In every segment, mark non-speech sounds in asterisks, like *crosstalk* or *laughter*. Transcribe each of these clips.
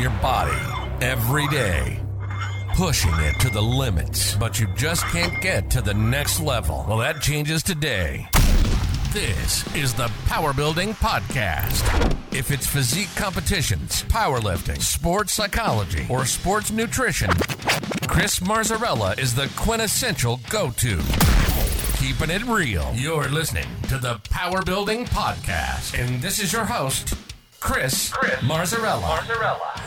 your body every day, pushing it to the limits, but you just can't get to the next level. Well, that changes today. This is the Power Building Podcast. If it's physique competitions, powerlifting, sports psychology, or sports nutrition, Chris Marzarella is the quintessential go to. Keeping it real. You're listening to the Power Building Podcast. And this is your host, Chris, Chris Marzarella. Marzarella.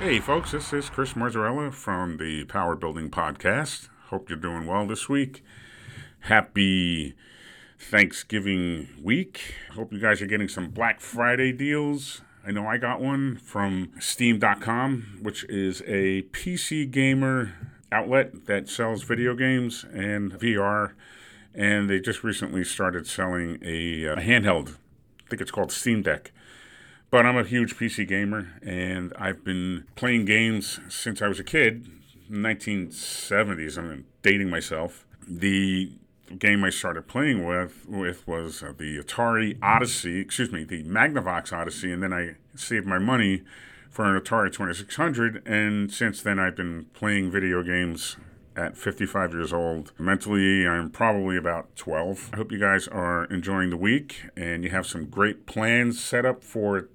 Hey, folks, this is Chris Marzarella from the Power Building Podcast. Hope you're doing well this week. Happy Thanksgiving week. Hope you guys are getting some Black Friday deals. I know I got one from Steam.com, which is a PC gamer outlet that sells video games and VR. And they just recently started selling a, a handheld. Think it's called Steam Deck. But I'm a huge PC gamer, and I've been playing games since I was a kid, 1970s. I'm dating myself. The game I started playing with with was uh, the Atari Odyssey, excuse me, the Magnavox Odyssey, and then I saved my money for an Atari 2600, and since then I've been playing video games at 55 years old. Mentally, I'm probably about 12. I hope you guys are enjoying the week and you have some great plans set up for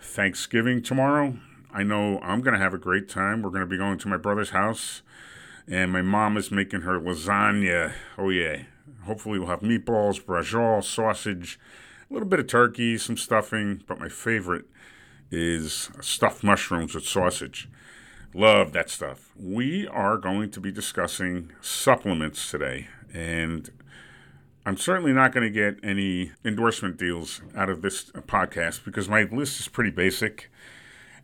Thanksgiving tomorrow. I know I'm going to have a great time. We're going to be going to my brother's house, and my mom is making her lasagna. Oh, yeah. Hopefully, we'll have meatballs, braciole, sausage, a little bit of turkey, some stuffing, but my favorite is stuffed mushrooms with sausage. Love that stuff. We are going to be discussing supplements today, and I'm certainly not going to get any endorsement deals out of this podcast because my list is pretty basic,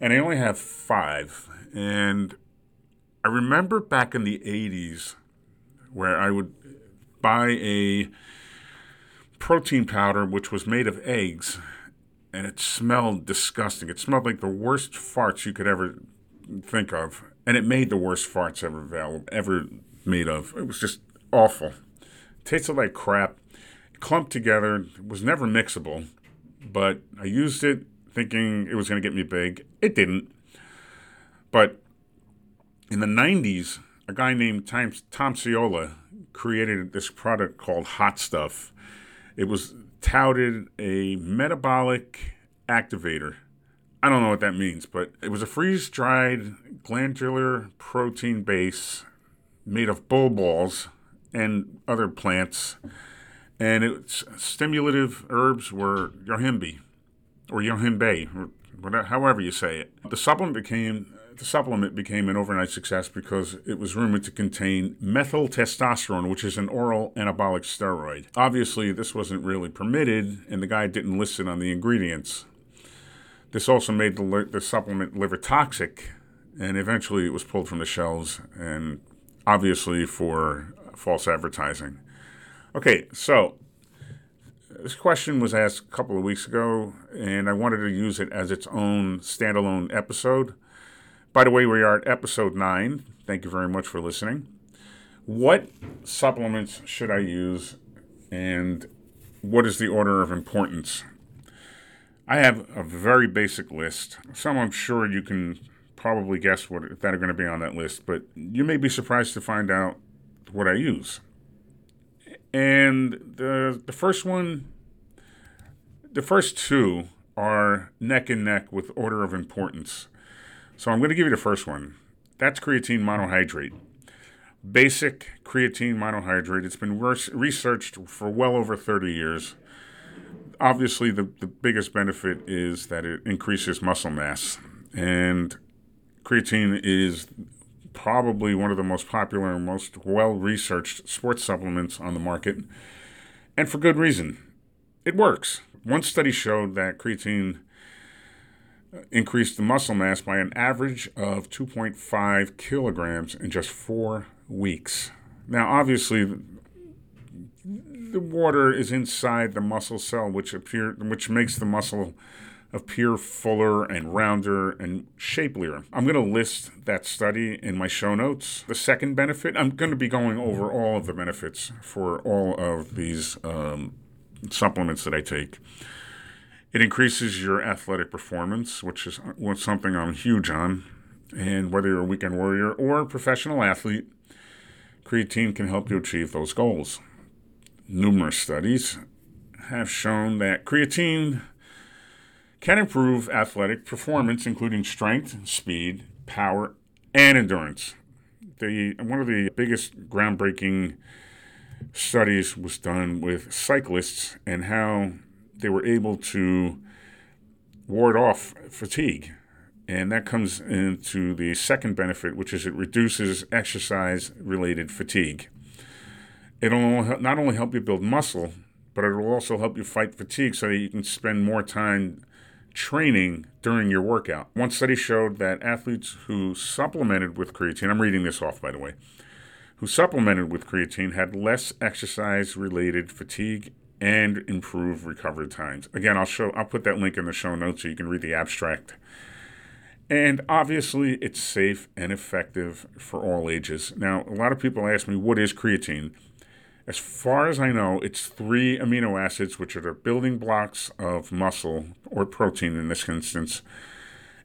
and I only have five. And I remember back in the 80s where I would buy a protein powder which was made of eggs and it smelled disgusting. It smelled like the worst farts you could ever think of, and it made the worst farts ever available, ever made of. It was just awful. Tasted like crap, clumped together. Was never mixable, but I used it thinking it was going to get me big. It didn't. But in the 90s, a guy named Tom, Tom Ciola created this product called Hot Stuff. It was touted a metabolic activator. I don't know what that means, but it was a freeze dried glandular protein base made of bull balls and other plants. And its stimulative herbs were yohimbe or yohimbe, or however you say it. The supplement became the supplement became an overnight success because it was rumored to contain methyl testosterone, which is an oral anabolic steroid. Obviously, this wasn't really permitted, and the guy didn't list it on the ingredients. This also made the, the supplement liver toxic, and eventually it was pulled from the shelves, and obviously for false advertising. Okay, so this question was asked a couple of weeks ago, and I wanted to use it as its own standalone episode. By the way, we are at episode nine. Thank you very much for listening. What supplements should I use, and what is the order of importance? I have a very basic list. Some I'm sure you can probably guess what that are going to be on that list, but you may be surprised to find out what I use. And the the first one, the first two are neck and neck with order of importance. So I'm going to give you the first one. That's creatine monohydrate. Basic creatine monohydrate. It's been researched for well over 30 years. Obviously, the, the biggest benefit is that it increases muscle mass. And creatine is probably one of the most popular and most well researched sports supplements on the market. And for good reason. It works. One study showed that creatine increased the muscle mass by an average of 2.5 kilograms in just four weeks. Now, obviously, the water is inside the muscle cell, which appear which makes the muscle appear fuller and rounder and shapelier. I'm going to list that study in my show notes. The second benefit, I'm going to be going over all of the benefits for all of these um, supplements that I take It increases your athletic performance, which is something I'm huge on. And whether you're a weekend warrior or a professional athlete, creatine can help you achieve those goals. Numerous studies have shown that creatine can improve athletic performance, including strength, speed, power, and endurance. The, one of the biggest groundbreaking studies was done with cyclists and how they were able to ward off fatigue. And that comes into the second benefit, which is it reduces exercise related fatigue. It'll not only help you build muscle, but it will also help you fight fatigue so that you can spend more time training during your workout. One study showed that athletes who supplemented with creatine, I'm reading this off by the way, who supplemented with creatine had less exercise related fatigue and improved recovery times. Again, I'll show I'll put that link in the show notes so you can read the abstract. And obviously, it's safe and effective for all ages. Now, a lot of people ask me, what is creatine? As far as I know, it's three amino acids, which are the building blocks of muscle or protein in this instance.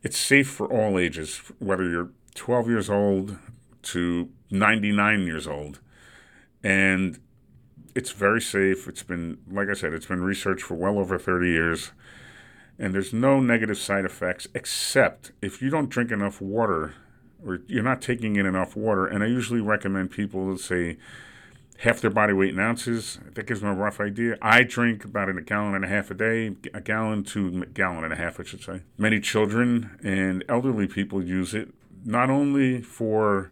It's safe for all ages, whether you're 12 years old to 99 years old. And it's very safe. It's been, like I said, it's been researched for well over 30 years. And there's no negative side effects except if you don't drink enough water or you're not taking in enough water. And I usually recommend people to say, half their body weight in ounces. That gives them a rough idea. I drink about a gallon and a half a day, a gallon to a gallon and a half, I should say. Many children and elderly people use it not only for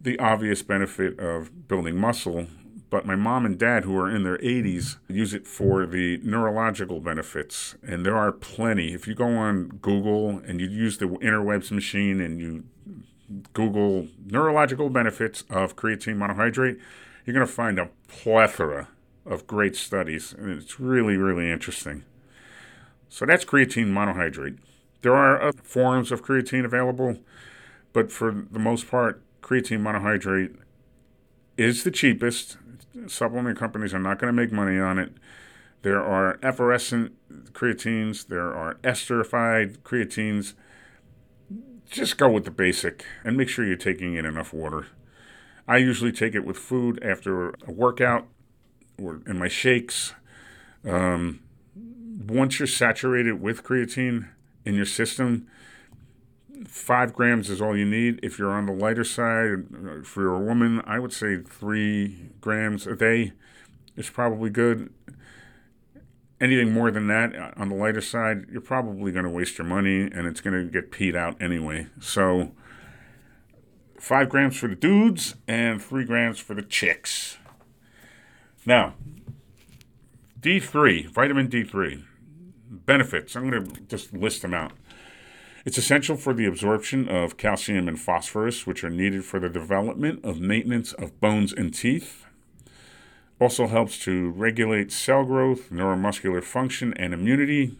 the obvious benefit of building muscle, but my mom and dad, who are in their 80s, use it for the neurological benefits. And there are plenty. If you go on Google and you use the interwebs machine and you Google neurological benefits of creatine monohydrate, you're going to find a plethora of great studies, and it's really, really interesting. So that's creatine monohydrate. There are other forms of creatine available, but for the most part, creatine monohydrate is the cheapest. Supplement companies are not going to make money on it. There are effervescent creatines, there are esterified creatines. Just go with the basic and make sure you're taking in enough water. I usually take it with food after a workout or in my shakes. Um, once you're saturated with creatine in your system, five grams is all you need. If you're on the lighter side, for a woman, I would say three grams a day is probably good. Anything more than that uh, on the lighter side, you're probably going to waste your money and it's going to get peed out anyway. So, five grams for the dudes and three grams for the chicks. Now, D3, vitamin D3, benefits. I'm going to just list them out. It's essential for the absorption of calcium and phosphorus, which are needed for the development of maintenance of bones and teeth. Also helps to regulate cell growth, neuromuscular function, and immunity.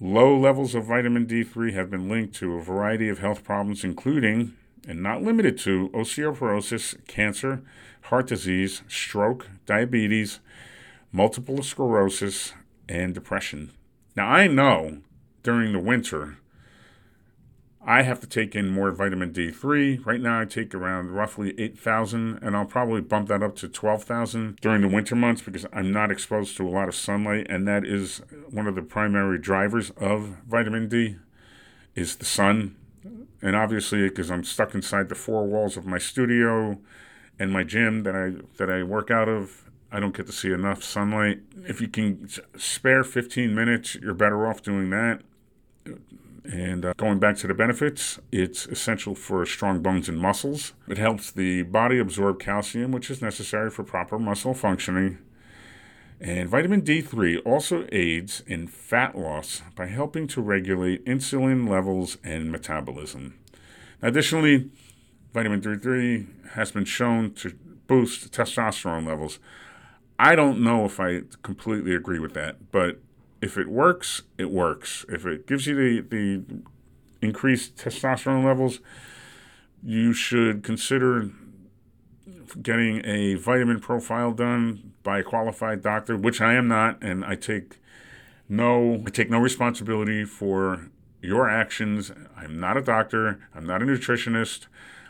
Low levels of vitamin D3 have been linked to a variety of health problems, including and not limited to osteoporosis, cancer, heart disease, stroke, diabetes, multiple sclerosis, and depression. Now, I know during the winter, I have to take in more vitamin D3. Right now, I take around roughly 8,000, and I'll probably bump that up to 12,000 during the winter months because I'm not exposed to a lot of sunlight, and that is one of the primary drivers of vitamin D is the sun and obviously because I'm stuck inside the four walls of my studio and my gym that I that I work out of, I don't get to see enough sunlight. If you can spare 15 minutes, you're better off doing that. And uh, going back to the benefits, it's essential for strong bones and muscles. It helps the body absorb calcium, which is necessary for proper muscle functioning. And vitamin D3 also aids in fat loss by helping to regulate insulin levels and metabolism. Additionally, vitamin D3 has been shown to boost testosterone levels. I don't know if I completely agree with that, but if it works, it works. If it gives you the, the increased testosterone levels, you should consider getting a vitamin profile done by a qualified doctor, which I am not, and I take No, I take no responsibility for your actions. I'm not a doctor, I'm not a nutritionist.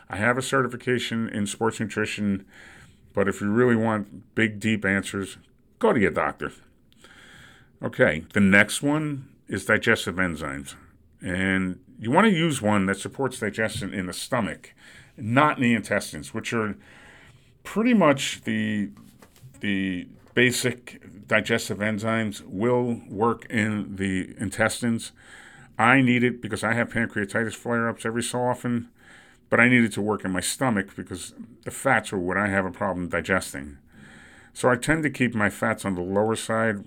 I have a certification in sports nutrition, but if you really want big, deep answers, go to your doctor. Okay, the next one is digestive enzymes. And you want to use one that supports digestion in the stomach, not in the intestines, which are pretty much the the basic digestive enzymes will work in the intestines. I need it because I have pancreatitis flare ups every so often, but I need it to work in my stomach because the fats are what I have a problem digesting. So I tend to keep my fats on the lower side,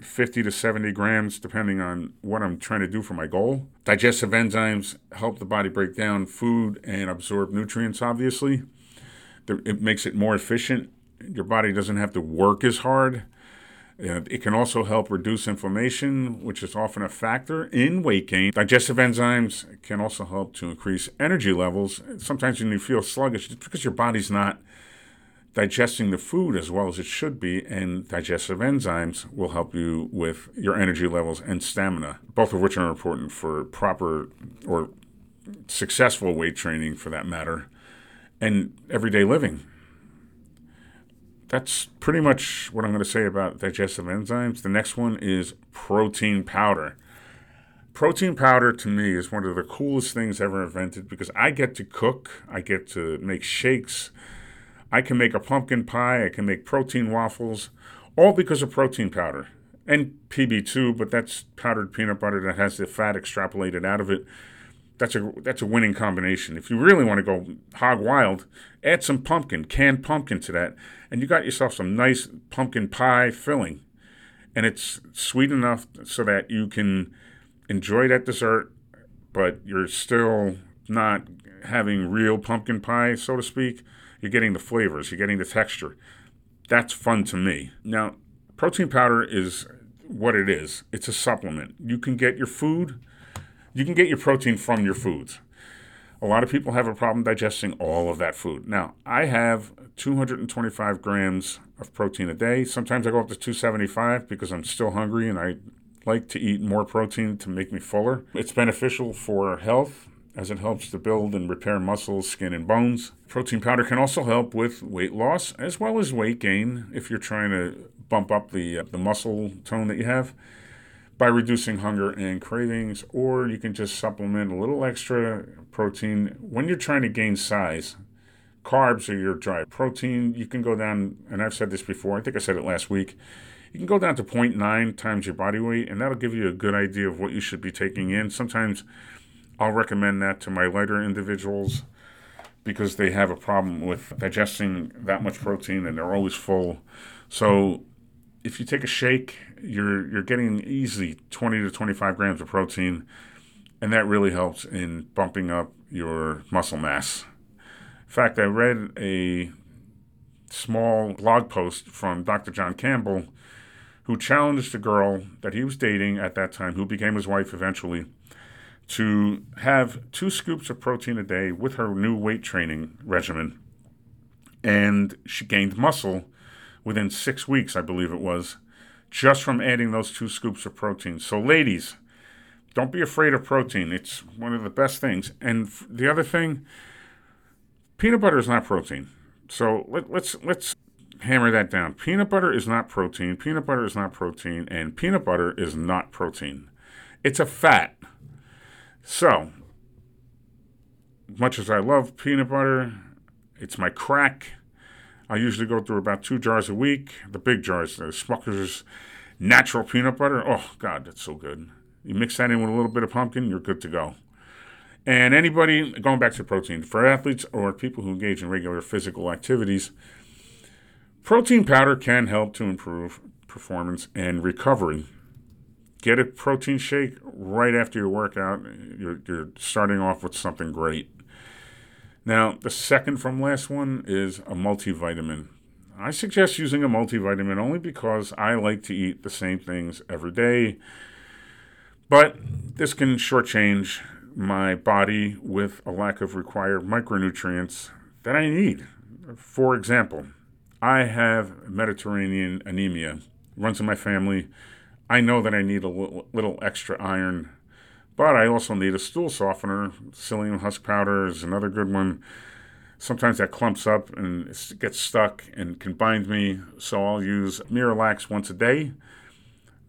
50 to 70 grams, depending on what I'm trying to do for my goal. Digestive enzymes help the body break down food and absorb nutrients, obviously. It makes it more efficient. Your body doesn't have to work as hard. It can also help reduce inflammation, which is often a factor in weight gain. Digestive enzymes can also help to increase energy levels. Sometimes when you feel sluggish, it's because your body's not digesting the food as well as it should be, and digestive enzymes will help you with your energy levels and stamina, both of which are important for proper or successful weight training for that matter, and everyday living that's pretty much what I'm going to say about digestive enzymes. The next one is protein powder. Protein powder to me is one of the coolest things ever invented because I get to cook, I get to make shakes, I can make a pumpkin pie, I can make protein waffles, all because of protein powder. And PB2, but that's powdered peanut butter that has the fat extrapolated out of it that's a that's a winning combination. If you really want to go hog wild, add some pumpkin, canned pumpkin to that, and you got yourself some nice pumpkin pie filling. And it's sweet enough so that you can enjoy that dessert, but you're still not having real pumpkin pie, so to speak. You're getting the flavors, you're getting the texture. That's fun to me. Now, protein powder is what it is. It's a supplement. You can get your food you can get your protein from your foods. A lot of people have a problem digesting all of that food. Now, I have 225 grams of protein a day. Sometimes I go up to 275 because I'm still hungry and I like to eat more protein to make me fuller. It's beneficial for health as it helps to build and repair muscles, skin, and bones. Protein powder can also help with weight loss as well as weight gain if you're trying to bump up the, uh, the muscle tone that you have by reducing hunger and cravings, or you can just supplement a little extra protein when you're trying to gain size. Carbs are your drive. Protein, you can go down, and I've said this before, I think I said it last week. You can go down to 0.9 times your body weight, and that'll give you a good idea of what you should be taking in. Sometimes I'll recommend that to my lighter individuals because they have a problem with digesting that much protein and they're always full. So if you take a shake, you're you're getting easily 20 to 25 grams of protein, and that really helps in bumping up your muscle mass. In fact, I read a small blog post from Dr. John Campbell, who challenged a girl that he was dating at that time, who became his wife eventually, to have two scoops of protein a day with her new weight training regimen. And she gained muscle within six weeks, I believe it was, just from adding those two scoops of protein. So, ladies, don't be afraid of protein. It's one of the best things. And the other thing, peanut butter is not protein. So let, let's let's hammer that down. Peanut butter is not protein. Peanut butter is not protein, and peanut butter is not protein. It's a fat. So, much as I love peanut butter, it's my crack. I usually go through about two jars a week. The big jars, the Smucker's natural peanut butter. Oh, God, that's so good. You mix that in with a little bit of pumpkin, you're good to go. And anybody, going back to protein, for athletes or people who engage in regular physical activities, protein powder can help to improve performance and recovery. Get a protein shake right after your workout. You're, you're starting off with something great. Now, the second from last one is a multivitamin. I suggest using a multivitamin only because I like to eat the same things every day, but this can shortchange my body with a lack of required micronutrients that I need. For example, I have Mediterranean anemia, runs in my family. I know that I need a little, little extra iron, but I also need a stool softener. Psyllium husk powder is another good one. Sometimes that clumps up and gets stuck and can bind me, so I'll use Miralax once a day.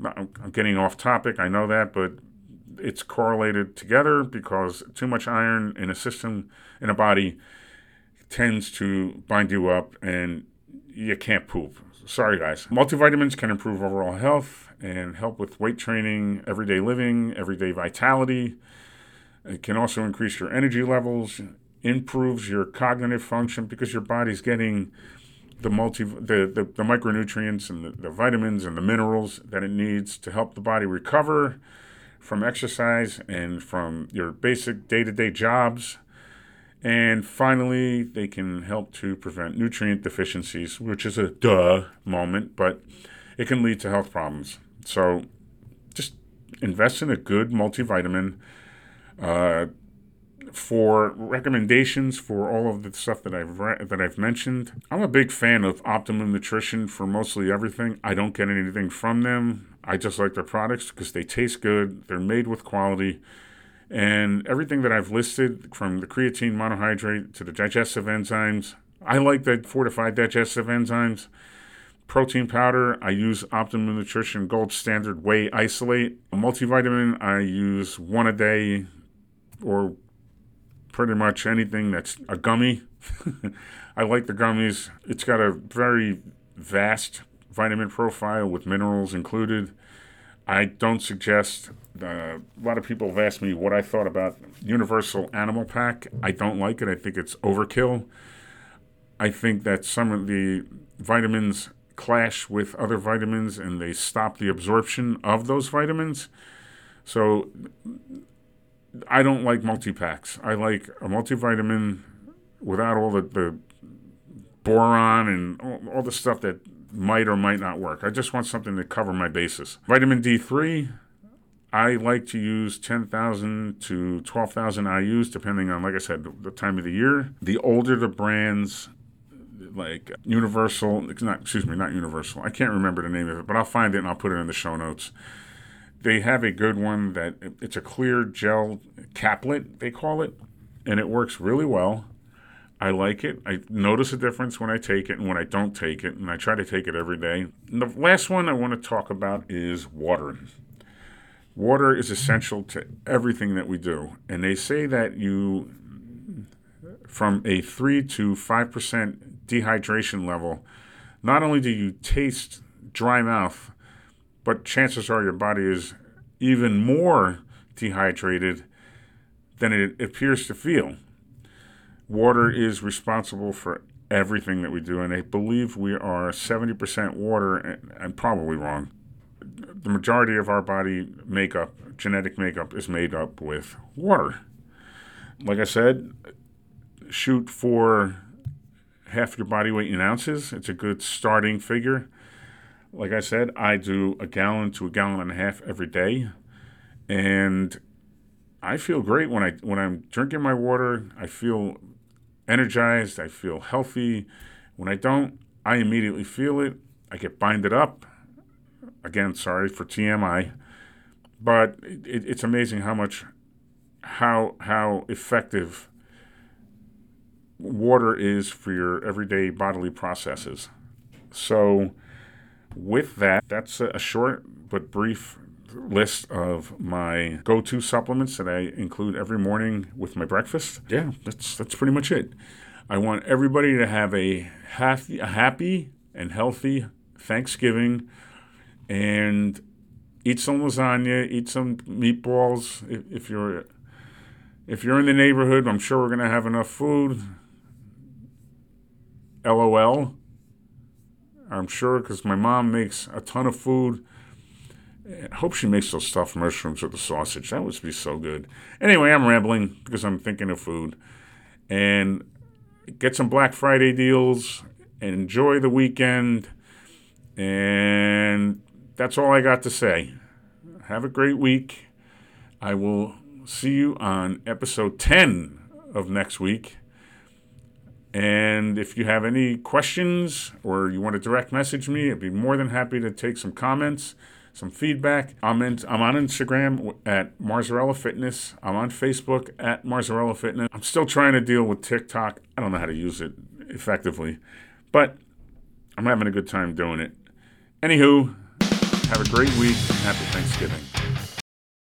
I'm getting off topic, I know that, but it's correlated together because too much iron in a system, in a body, tends to bind you up and you can't poop. Sorry, guys. Multivitamins can improve overall health and help with weight training, everyday living, everyday vitality. It can also increase your energy levels, improves your cognitive function because your body's getting the multi the, the, the micronutrients and the, the vitamins and the minerals that it needs to help the body recover from exercise and from your basic day-to-day jobs and finally, they can help to prevent nutrient deficiencies, which is a duh moment, but it can lead to health problems. So just invest in a good multivitamin. Uh, for recommendations for all of the stuff that I've re- that I've mentioned, I'm a big fan of Optimum Nutrition for mostly everything. I don't get anything from them. I just like their products because they taste good. They're made with quality and everything that I've listed from the creatine monohydrate to the digestive enzymes, I like the fortified digestive enzymes. Protein powder, I use Optimum Nutrition Gold Standard Whey Isolate. A multivitamin, I use one a day or pretty much anything that's a gummy. *laughs* I like the gummies. It's got a very vast vitamin profile with minerals included. I don't suggest uh, a lot of people have asked me what I thought about Universal Animal Pak. I don't like it. I think it's overkill. I think that some of the vitamins clash with other vitamins and they stop the absorption of those vitamins. So I don't like multi packs. I like a multivitamin without all the, the boron and all, all the stuff that might or might not work. I just want something to cover my bases. Vitamin D3, I like to use 10,000 to 12,000 IUs, depending on, like I said, the time of the year. The older the brands, like Universal, not, excuse me, not Universal. I can't remember the name of it, but I'll find it and I'll put it in the show notes. They have a good one that it's a clear gel caplet, they call it, and it works really well. I like it. I notice a difference when I take it and when I don't take it, and I try to take it every day. And the last one I want to talk about is water. Water is essential to everything that we do. And they say that you, from a 3 to 5% dehydration level, not only do you taste dry mouth, but chances are your body is even more dehydrated than it appears to feel. Water is responsible for everything that we do, and I believe we are 70% water, and I'm probably wrong the majority of our body makeup, genetic makeup, is made up with water. Like I said, shoot for half your body weight in ounces. It's a good starting figure. Like I said, I do a gallon to a gallon and a half every day, and I feel great when I when I'm drinking my water. I feel energized. I feel healthy. When I don't, I immediately feel it. I get binded up. Again, sorry for TMI, but it, it's amazing how much, how how effective water is for your everyday bodily processes. So, with that, that's a short but brief list of my go-to supplements that I include every morning with my breakfast. Yeah, that's that's pretty much it. I want everybody to have a happy, a happy and healthy Thanksgiving and eat some lasagna, eat some meatballs. If, if you're if you're in the neighborhood, I'm sure we're gonna have enough food. LOL. I'm sure because my mom makes a ton of food. I hope she makes those stuffed mushrooms with the sausage. That would be so good. Anyway, I'm rambling because I'm thinking of food. And get some Black Friday deals. Enjoy the weekend. And that's all I got to say. Have a great week. I will see you on episode 10 of next week. And if you have any questions or you want to direct message me, I'd be more than happy to take some comments. some feedback. I'm in, I'm on Instagram at Marzarella Fitness. I'm on Facebook at Marzarella Fitness. I'm still trying to deal with TikTok. I don't know how to use it effectively, but I'm having a good time doing it. Anywho, have a great week. And happy Thanksgiving.